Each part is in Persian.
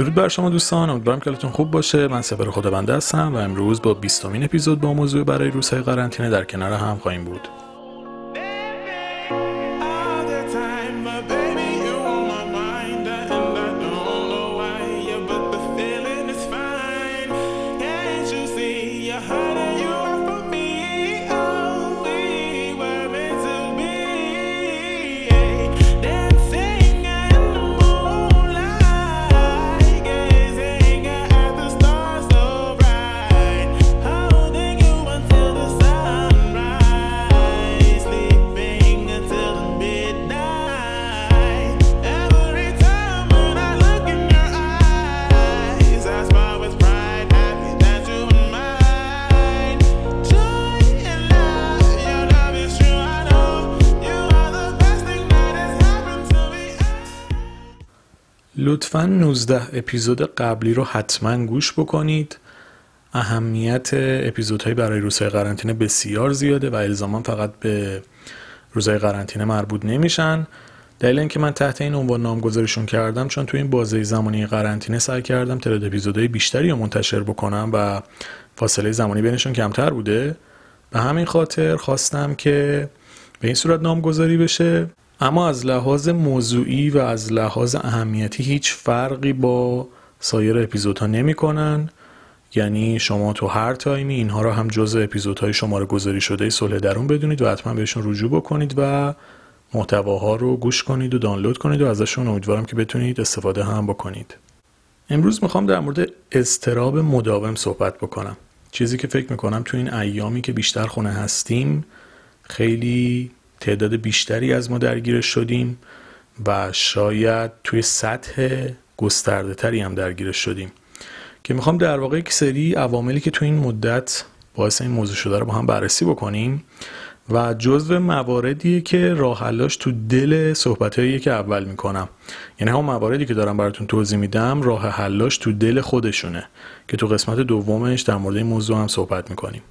درود بر شما دوستان امیدوارم که حالتون خوب باشه. من سپر خدا بنده هستم و امروز با 20 اپیزود با موضوع برای روزهای قرنطینه در کنار هم خواهیم بود. لطفا 19 اپیزود قبلی رو حتما گوش بکنید. اهمیت اپیزودهایی برای روزهای قرنطینه بسیار زیاده و الزاما فقط به روزهای قرنطینه مربوط نمیشن. دلیل اینکه من تحت این عنوان نامگذاریشون کردم چون تو این بازه زمانی قرنطینه سعی کردم تعداد اپیزودهای بیشتری رو منتشر بکنم و فاصله زمانی بینشون کمتر بوده. به همین خاطر خواستم که به این صورت نامگذاری بشه. اما از لحاظ موضوعی و از لحاظ اهمیتی هیچ فرقی با سایر اپیزودها نمی کنن یعنی شما تو هر تایمی اینها را هم جز اپیزودهای شماره گذاری شده صلح درون بدونید و حتما بهشون رجوع بکنید و محتواها رو گوش کنید و دانلود کنید و ازشون امیدوارم که بتونید استفاده هم بکنید. امروز می‌خوام در مورد استراب مداوم صحبت بکنم. چیزی که فکر می‌کنم تو این ایامی که بیشتر خونه هستیم خیلی تعداد بیشتری از ما درگیرش شدیم و شاید توی سطح گسترده تری هم درگیرش شدیم. که می‌خوام در واقع یک سری عواملی که تو این مدت باعث این موضوع شده رو با هم بررسی بکنیم و جزو مواردیه که راه حلاش تو دل صحبتهایی که اول می‌کنم. یعنی هم مواردی که دارم براتون توضیح میدم راه حلاش تو دل خودشونه که تو قسمت دومش در مورد این موضوع هم صحبت می‌کنیم.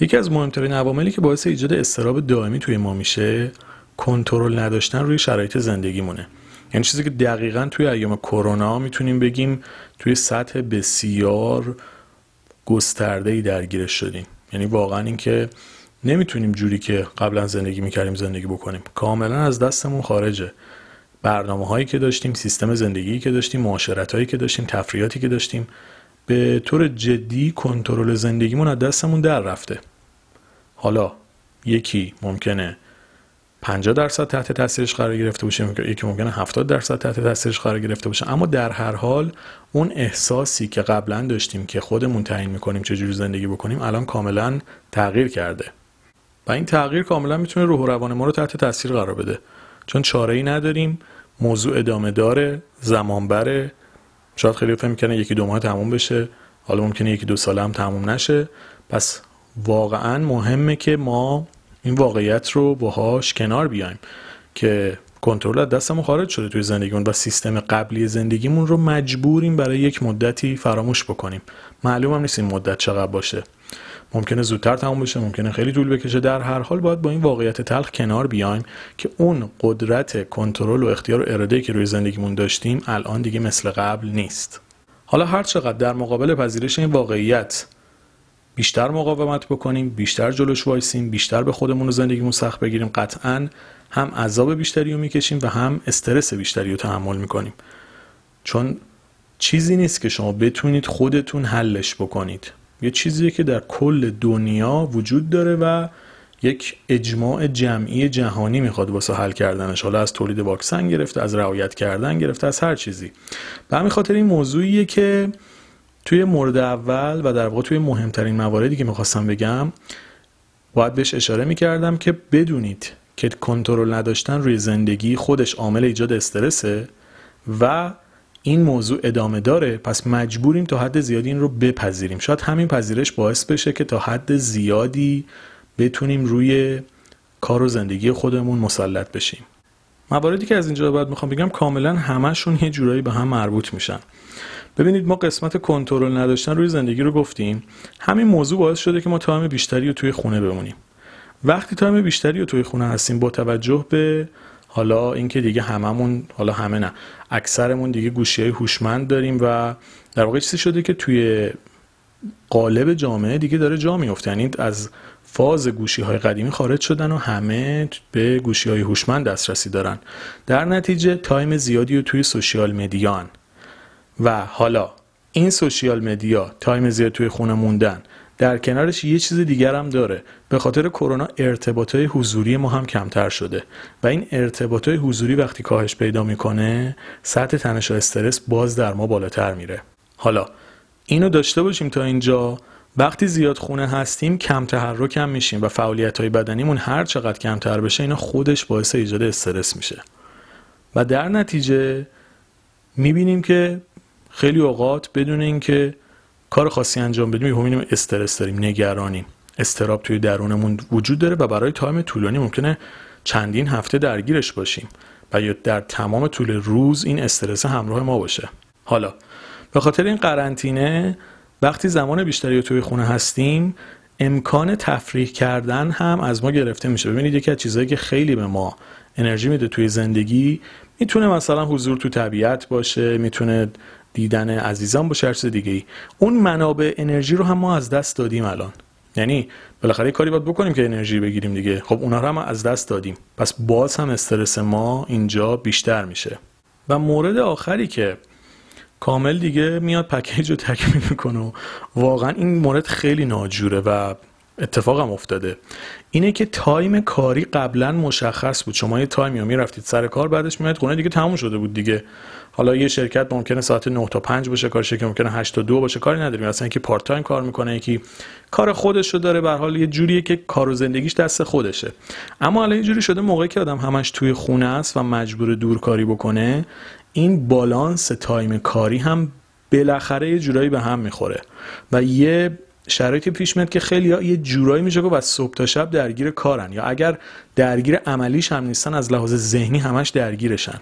یکی از مهمترین عواملی که باعث ایجاد استراب دائمی توی ما میشه کنترل نداشتن روی شرایط زندگیمونه. یعنی چیزی که دقیقا توی ایام کرونا می‌تونیم بگیم توی سطح بسیار گسترده ای درگیرش شدیم. یعنی واقعا اینکه نمی‌تونیم جوری که قبلا زندگی می‌کردیم زندگی بکنیم. کاملا از دستمون خارجه. برنامه هایی که داشتیم سیستم زندگی که داشتیم معاشرت هایی که داشتیم تفریحاتی که داشتیم. به طور جدی کنترل زندگیمون از دستمون در رفته. حالا یکی ممکنه 50 درصد تحت تاثیرش قرار گرفته باشه یکی ممکنه 70 درصد تحت تاثیرش قرار گرفته باشه. اما در هر حال اون احساسی که قبلا داشتیم که خودمون تعیین می‌کنیم چجوری زندگی بکنیم الان کاملا تغییر کرده. و این تغییر کاملا می‌تونه روح و روان ما رو تحت تاثیر قرار بده. چون چاره ای نداریم موضوع ادامه داره زمان بره شاید خیلی فکر می‌کنه یکی دو ماه تموم بشه حالا ممکنه یکی دو ساله هم تموم نشه. پس واقعا مهمه که ما این واقعیت رو باهاش کنار بیایم که کنترل از دستمون خارج شده توی زندگیمون و سیستم قبلی زندگیمون رو مجبوریم برای یک مدتی فراموش بکنیم. معلوم هم نیست این مدت چقدر باشه. ممکنه زودتر تموم بشه ممکنه خیلی طول بکشه. در هر حال باید با این واقعیت تلخ کنار بیایم که اون قدرت کنترل و اختیار و اراده که روی زندگیمون داشتیم الان دیگه مثل قبل نیست. حالا هر چقدر در مقابل پذیرش این واقعیت بیشتر مقاومت بکنیم بیشتر جلوش وایسیم بیشتر به خودمون و زندگیمون سخت بگیریم قطعا هم عذاب بیشتری رو می‌کشیم و هم استرس بیشتری رو تحمل می‌کنیم. چون چیزی نیست که شما بتونید خودتون حلش بکنید. یه چیزیه که در کل دنیا وجود داره و یک اجماع جمعی جهانی می‌خواد واسه حل کردنش. حالا از تولید واکسن گرفته از رعایت کردن گرفته از هر چیزی. به همین خاطر این موضوعیه که توی مورد اول و در واقع توی مهمترین مواردی که می‌خواستم بگم باید بهش اشاره می‌کردم که بدونید که کنترل نداشتن روی زندگی خودش عامل ایجاد استرسه و این موضوع ادامه داره پس مجبوریم تا حد زیادی این رو بپذیریم. شاید همین پذیرش باعث بشه که تا حد زیادی بتونیم روی کار و زندگی خودمون مسلط بشیم. مواردی که از اینجا بعد می‌خوام بگم کاملا همشون یه جورایی به هم مربوط میشن. ببینید ما قسمت کنترل نداشتن روی زندگی رو گفتیم. همین موضوع باعث شده که ما time بیشتری رو توی خونه بمونیم. وقتی time بیشتری رو توی خونه هستیم با توجه به حالا اینکه دیگه هممون حالا همه نه اکثرمون دیگه گوشی های هوشمند داریم و در واقع چیزی شده که توی قالب جامعه دیگه داره جا میفته یعنی از فاز گوشی های قدیمی خارج شدن و همه به گوشی های هوشمند دسترسی دارن. در نتیجه time زیادی رو توی social media ان و حالا این social media time زیاد توی خونه موندن. در کنارش یه چیز دیگر هم داره. به خاطر کرونا ارتباط های حضوری ما هم کمتر شده و این ارتباط های حضوری وقتی کاهش پیدا می‌کنه سطح تنش و استرس باز در ما بالاتر میره. حالا اینو داشته باشیم تا اینجا. وقتی زیاد خونه هستیم کم تحرک هم میشیم و فعالیت های بدنیمون هر چقدر کمتر بشه اینا خودش باعث ایجاد استرس میشه. و در نتیجه می‌بینیم که خیلی اوقات بدون اینکه کار خاصی انجام بدیم می‌بینیم استرس داریم نگرانیم. استراب توی درونمون وجود داره و برای تایم طولانی ممکنه چندین هفته درگیرش باشیم و یا در تمام طول روز این استرس همراه ما باشه. حالا به خاطر این قرنطینه وقتی زمان بیشتری توی خونه هستیم امکان تفریح کردن هم از ما گرفته میشه. ببینید یکی از چیزهایی که خیلی به ما انرژی میده توی زندگی می‌تونه مثلا حضور تو طبیعت باشه می‌تونه دیدن عزیزان هر چیز دیگه ای اون منابع انرژی رو هم ما از دست دادیم الان. یعنی بالاخره کاری باید بکنیم که انرژی بگیریم دیگه. خب اونا رو هم از دست دادیم. پس باز هم استرس ما اینجا بیشتر میشه. و مورد آخری که کامل دیگه میاد package رو تکمیل می‌کنه و واقعا این مورد خیلی ناجوره و اتفاقم افتاده. اینه که time کاری قبلا مشخص بود. شما یه time ی رو می‌رفتید سر کار بعدش میاید خونه دیگه تموم شده بود دیگه. حالا یه شرکت ممکنه ساعت 9 تا 5 باشه کار شرکت ممکنه 8 تا 2 باشه کاری نداریم. مثلا اینکه part time کار می‌کنه یکی کار خودش رو داره. به حال یه جوریه که کار و زندگیش دست خودشه. اما الان یه جوری شده موقعی که آدم همش توی خونه است و مجبور دورکاری بکنه این balance time کاری هم بالاخره یه جورایی به هم می‌خوره. و یه شرایطی پیش میاد که خیلی ها یه جورایی میشه گفت از صبح تا شب درگیر کارن یا اگر درگیر عملیش هم نیستن از لحاظ ذهنی همش درگیرشن.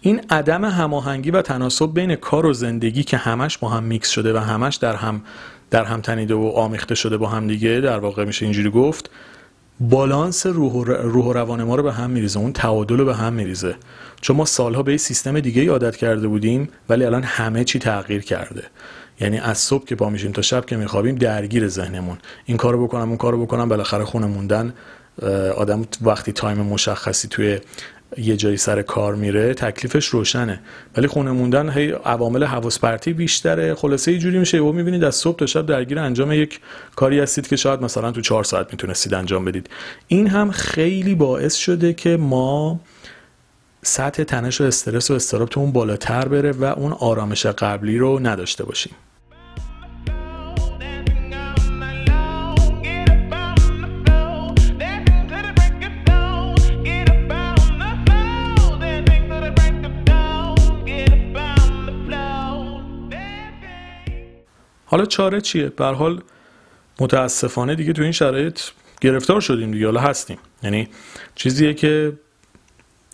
این عدم هماهنگی و تناسب بین کار و زندگی که همش با هم میکس شده و همش در هم در هم تنیده و آمیخته شده با هم دیگه در واقع میشه اینجوری گفت بالانس روح و, روح و روان ما رو به هم میریزه اون تعادل رو به هم میریزه. چون ما سالها به سیستم دیگه عادت کرده بودیم ولی الان همه چی تغییر کرده. یعنی از صبح که پا میشیم تا شب که میخوابیم درگیر ذهنمون. این کارو بکنم اون کارو بکنم بالاخره خونه موندن آدم وقتی تایم مشخصی توی یه جایی سر کار میره تکلیفش روشنه. ولی خونه موندن هی عوامل حواس پرتی بیشتره. خلاصه یه جوری میشه و می‌بینید از صبح تا شب درگیر انجام یک کاری هستید که شاید مثلا تو چهار ساعت می‌تونستید انجام بدید. این هم خیلی باعث شده که ما سطح تنش و استرس و استراب تو اون بالاتر بره و اون آرامش قبلی رو نداشته باشیم. حالا چاره چیه؟ به حال متاسفانه دیگه تو این شرایط گرفتار شدیم دیگه حالا هستیم. یعنی چیزیه که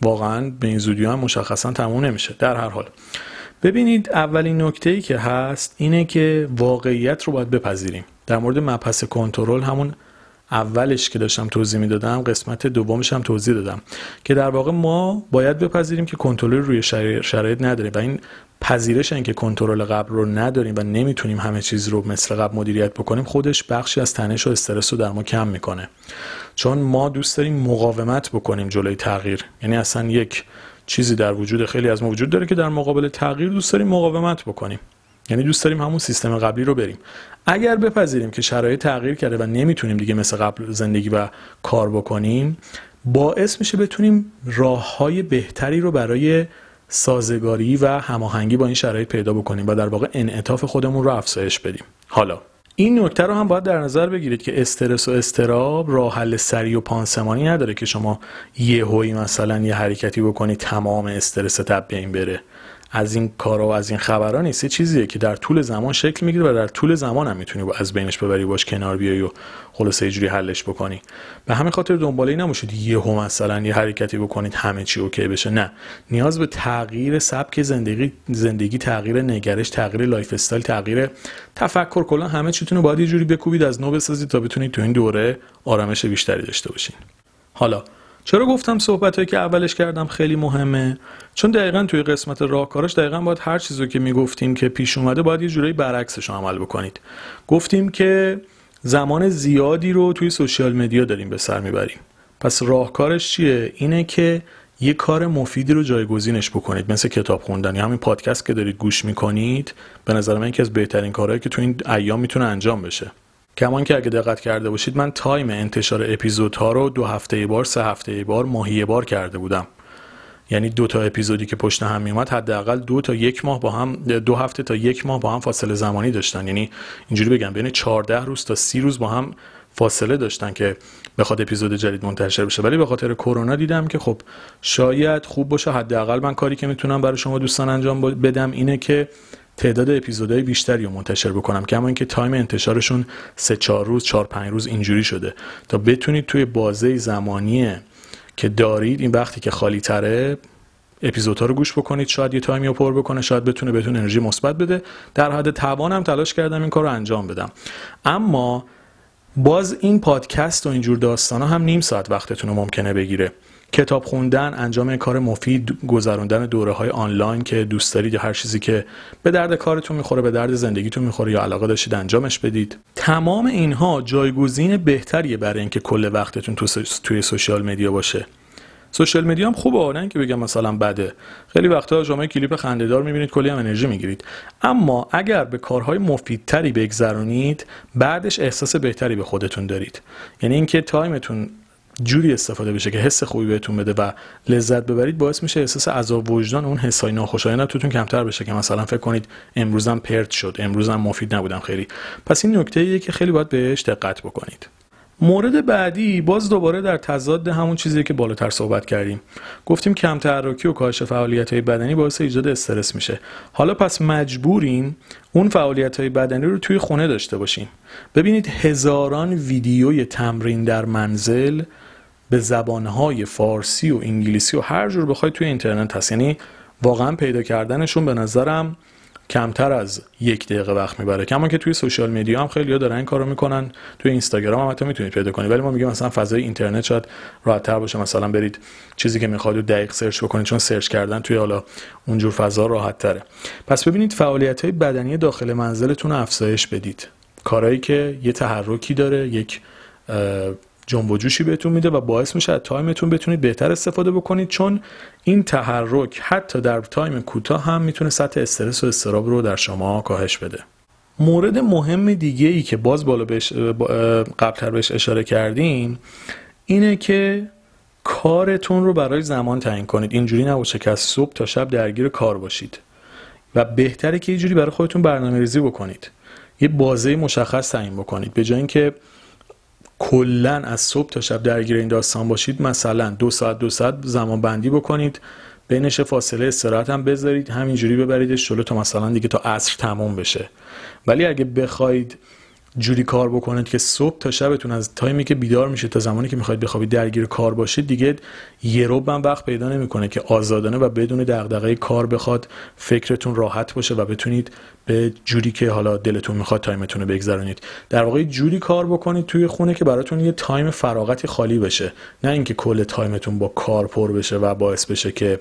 واقعا به این زودی هم مشخصا تموم نمیشه. در هر حال ببینید اولین نکته ای که هست اینه که واقعیت رو باید بپذیریم. در مورد مبحث کنترل همون اولش که داشتم توضیح می‌دادم قسمت دومش هم توضیح دادم که در واقع ما باید بپذیریم که کنترل روی شرایط نداریم و این پذیرش اینکه کنترل قبل رو نداریم و نمی‌تونیم همه چیز رو مثل قبل مدیریت بکنیم خودش بخشی از تنش و استرس رو در ما کم می‌کنه. چون ما دوست داریم مقاومت بکنیم جلوی تغییر. یعنی اصلا یک چیزی در وجود خیلی از ما وجود داره که در مقابل تغییر دوست داریم مقاومت بکنیم. یعنی دوست داریم همون سیستم قبلی رو بریم. اگر بپذیریم که شرایط تغییر کرده و نمی‌تونیم دیگه مثل قبل زندگی و کار بکنیم باعث میشه بتونیم راه های بهتری رو برای سازگاری و هماهنگی با این شرایط پیدا بکنیم و در واقع انعطاف خودمون رو افزایش بدیم. حالا این نکته رو هم باید در نظر بگیرید که استرس و استراب راه حل سریع و پانسمانی نداره که شما یه هوی مثلا یه حرکتی بکنید تمام استرس تب این بره. از این کارا و از این خبرها نیست. یه چیزیه که در طول زمان شکل می‌گیره و در طول زمان هم می‌تونی از بینش ببری باش کنار بیای و خلاصه یه جوری حلش بکنی. به همین خاطر دنبال این نباشید یهو مثلا یه حرکتی بکنید همه چی okay بشه. نه. نیاز به تغییر سبک زندگی زندگی تغییر نگرش تغییر lifestyle تغییر تفکر کلا همه چیتون رو باید یه جوری بکوبید از نو بسازید تا بتونید تو این دوره آرامش بیشتری داشته باشین. حالا چرا گفتم صحبت که اولش کردم خیلی مهمه؟ چون دقیقا توی قسمت راهکارش دقیقا باید هر چیزی که می‌گفتیم که پیش اومده باید یه جورایی برعکسش عمل بکنید. گفتیم که زمان زیادی رو توی social media داریم به سر می‌بریم. پس راهکارش چیه؟ اینه که یه کار مفیدی رو جایگزینش بکنید مثل کتاب خوندن. یا همین پادکست که دارید گوش می‌کنید به نظر من یکی از بهترین کارهایی که تو این ایام می‌تونه انجام بشه. کما اینکه اگه دقت کرده باشید من time انتشار اپیزودها رو دو هفته بار سه هفته بار ماهی بار کرده بودم. یعنی دو تا اپیزودی که پشت هم میومد حداقل دو تا یک ماه با هم دو هفته تا یک ماه با هم فاصله زمانی داشتن. یعنی اینجوری بگم بین 14 روز تا 30 روز با هم فاصله داشتن که بخواد اپیزود جدید منتشر بشه. ولی به خاطر کرونا دیدم که خب شاید خوب باشه. حداقل من کاری که می‌تونم برای شما دوستان انجام بدم اینه که تعداد اپیزودهای بیشتری رو منتشر بکنم کما اینکه time انتشارشون سه چهار روز چهار پنج روز اینجوری شده. تا بتونید توی بازه زمانی که دارید این وقتی که خالی تره اپیزودها رو گوش بکنید. شاید یه time ی رو پر بکنه شاید بتونه بهتون انرژی مثبت بده. در حد توانم تلاش کردم این کار انجام بدم. اما باز این پادکست و اینجور داستان هم نیم ساعت وقتتون رو ممکنه بگیره. کتاب خوندن انجام کار مفید گذراندن دوره های آنلاین که دوست دارید یا هر چیزی که به درد کارتون می‌خوره به درد زندگیتون می‌خوره یا علاقه داشتید انجامش بدید. تمام اینها جایگزین بهتریه برای اینکه کل وقتتون توی سوشیال مدیا باشه. سوشال مدیا هم خوبه نه اینکه بگم مثلا بده. خیلی وقتا شما کلیپ خندهدار می‌بینید کلی هم انرژی می‌گیرید. اما اگر به کارهای مفیدتری بگذرونید بعدش احساس بهتری به خودتون دارید. یعنی اینکه time تون جوری استفاده بشه که حس خوبی بهتون بده و لذت ببرید باعث میشه احساس عذاب وجدان اون حسای ناخوشایندتون کمتر بشه که مثلا فکر کنید امروزم پرت شد امروزم مفید نبودم خیلی. پس این نکته که خیلی باید بهش دقت بکنید. مورد بعدی باز دوباره در تضاد همون چیزی که بالاتر صحبت کردیم. گفتیم کم تحرکی و کاهش فعالیت های بدنی باعث ایجاد استرس میشه. حالا پس مجبوریم اون فعالیت های بدنی رو توی خونه داشته باشیم. ببینید هزاران ویدیوی تمرین در منزل به زبانهای فارسی و انگلیسی و هر جور بخواید توی اینترنت هست. یعنی واقعا پیدا کردنشون به نظرم کمتر از یک دقیقه وقت می‌بره. کما که توی سوشال میدیا هم خیلی دارن این کارو می‌کنن. توی اینستاگرام هم حتی می‌تونید پیدا کنید. ولی ما میگیم مثلا فضای اینترنت شاید راحتتر باشه. مثلا برید چیزی که می‌خواد رو دقیق search بکنید. چون search کردن توی حالا اونجور فضا راحت تره پس ببینید فعالیت های بدنی داخل منزلتون افزایش بدید. کارهایی که یه تحرکی داره یک جنب و بهتون میده و باعث میشه از time تون بتونید بهتر استفاده بکنید چون این تحرک حتی در time کوتاه هم می‌تونه سطح استرس و اضطراب رو در شما کاهش بده. مورد مهم دیگه ای که باز بالا بهش قبلتر بهش اشاره کردیم اینه که کارتون رو برای زمان تعیین کنید. اینجوری نباشه که از صبح تا شب درگیر کار باشید و بهتره که اینجوری برای خودتون برنامه ریزی بکنید. یه بازه مشخص تعیین بکنید. به جای اینکه کلا از صبح تا شب درگیر این داستان باشید مثلا دو ساعت دو ساعت زمان بندی بکنید. بینش فاصله استراحت هم بذارید همینجوری ببریدش جلو تا مثلا دیگه تا عصر تموم بشه. ولی اگه بخواید جوری کار بکنید که صبح تا شبتون از time ی که بیدار میشید تا زمانی که می‌خواید بخوابید درگیر کار باشید دیگه یه ربع هم وقت پیدا نمی‌کنه که آزادانه و بدون دغدغه کار بخواد فکرتون راحت باشه و بتونید به جوری که حالا دلتون می‌خواد time تون رو بگذرونید. در واقع جوری کار بکنید توی خونه که براتون یه time فراغتی خالی بشه. نه اینکه کل time تون با کار پر بشه و باعث بشه که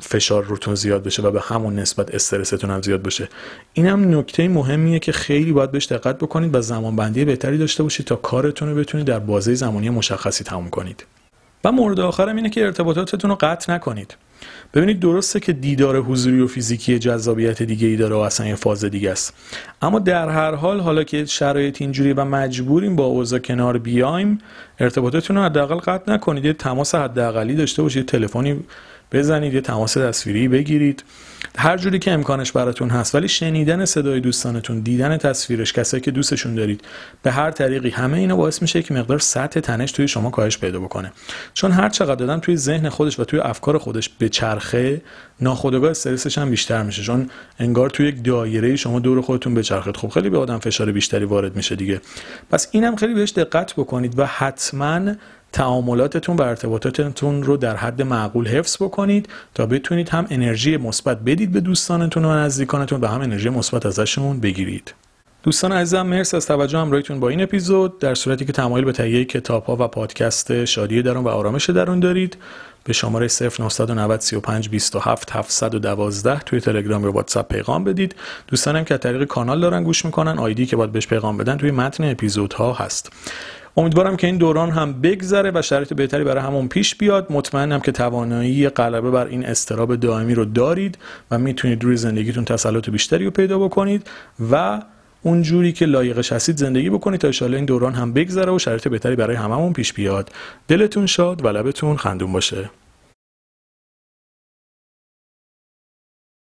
فشار روتون زیاد بشه و به همون نسبت استرستون هم زیاد بشه. این هم نکته مهمیه که خیلی باید بهش دقت بکنید و زمان بندی بهتری داشته باشید تا کارتون رو بتونید در بازه زمانی مشخصی تموم کنید. و مورد آخرم اینه که ارتباطاتتون رو قطع نکنید. ببینید درسته که دیدار حضوری و فیزیکی جذابیت دیگه ای داره و اصلا یه فاز دیگه است. اما در هر حال حالا که شرایط اینجوری و مجبوریم با اوضاع کنار بیایم ارتباطاتتون رو حداقل قطع نکنید. یه تماس حداقلی داشته باشید تلفنی بزنید یه تماس تصویری بگیرید. هر جوری که امکانش براتون هست. ولی شنیدن صدای دوستانتون دیدن تصویرش کسایی که دوستشون دارید به هر طریقی همه اینا باعث میشه که مقدار سطح تنش توی شما کاهش پیدا بکنه. چون هر چقدر دادن توی ذهن خودش و توی افکار خودش به چرخه ناخودآگاه استرسش هم بیشتر میشه. چون انگار توی یک دایره شما دور خودتون بچرخید خب خیلی به آدم فشار بیشتری وارد میشه دیگه. پس اینم خیلی بهش دقت بکنید و حتما تعاملاتتون و ارتباطاتتون رو در حد معقول حفظ بکنید تا بتونید هم انرژی مثبت بدید به دوستانتون و نزدیکانتون و هم انرژی مثبت ازشون بگیرید. دوستان عزیزم مرسی از توجه همراهیتون با این اپیزود. در صورتی که تمایل به تهیه کتاب ها و پادکست شادی درون و آرامش درون دارید به شماره 0990 35 27 712 توی تلگرام یا واتساپ پیغام بدید. دوستانم که از طریق کانال دارن گوش می‌کنن آیدی که باید بهش پیغام بدن توی متن اپیزودها هست. امیدوارم که این دوران هم بگذره و شرایط بهتری برای همون پیش بیاد. مطمئنم که توانایی غلبه بر این استراب دائمی رو دارید و می‌تونید روی زندگیتون تسلط بیشتری رو پیدا بکنید و اونجوری که لایقش هستید زندگی بکنید تا ان این دوران هم بگذره و شرایط بهتری برای هممون پیش بیاد. دلتون شاد و لبتون خندون باشه.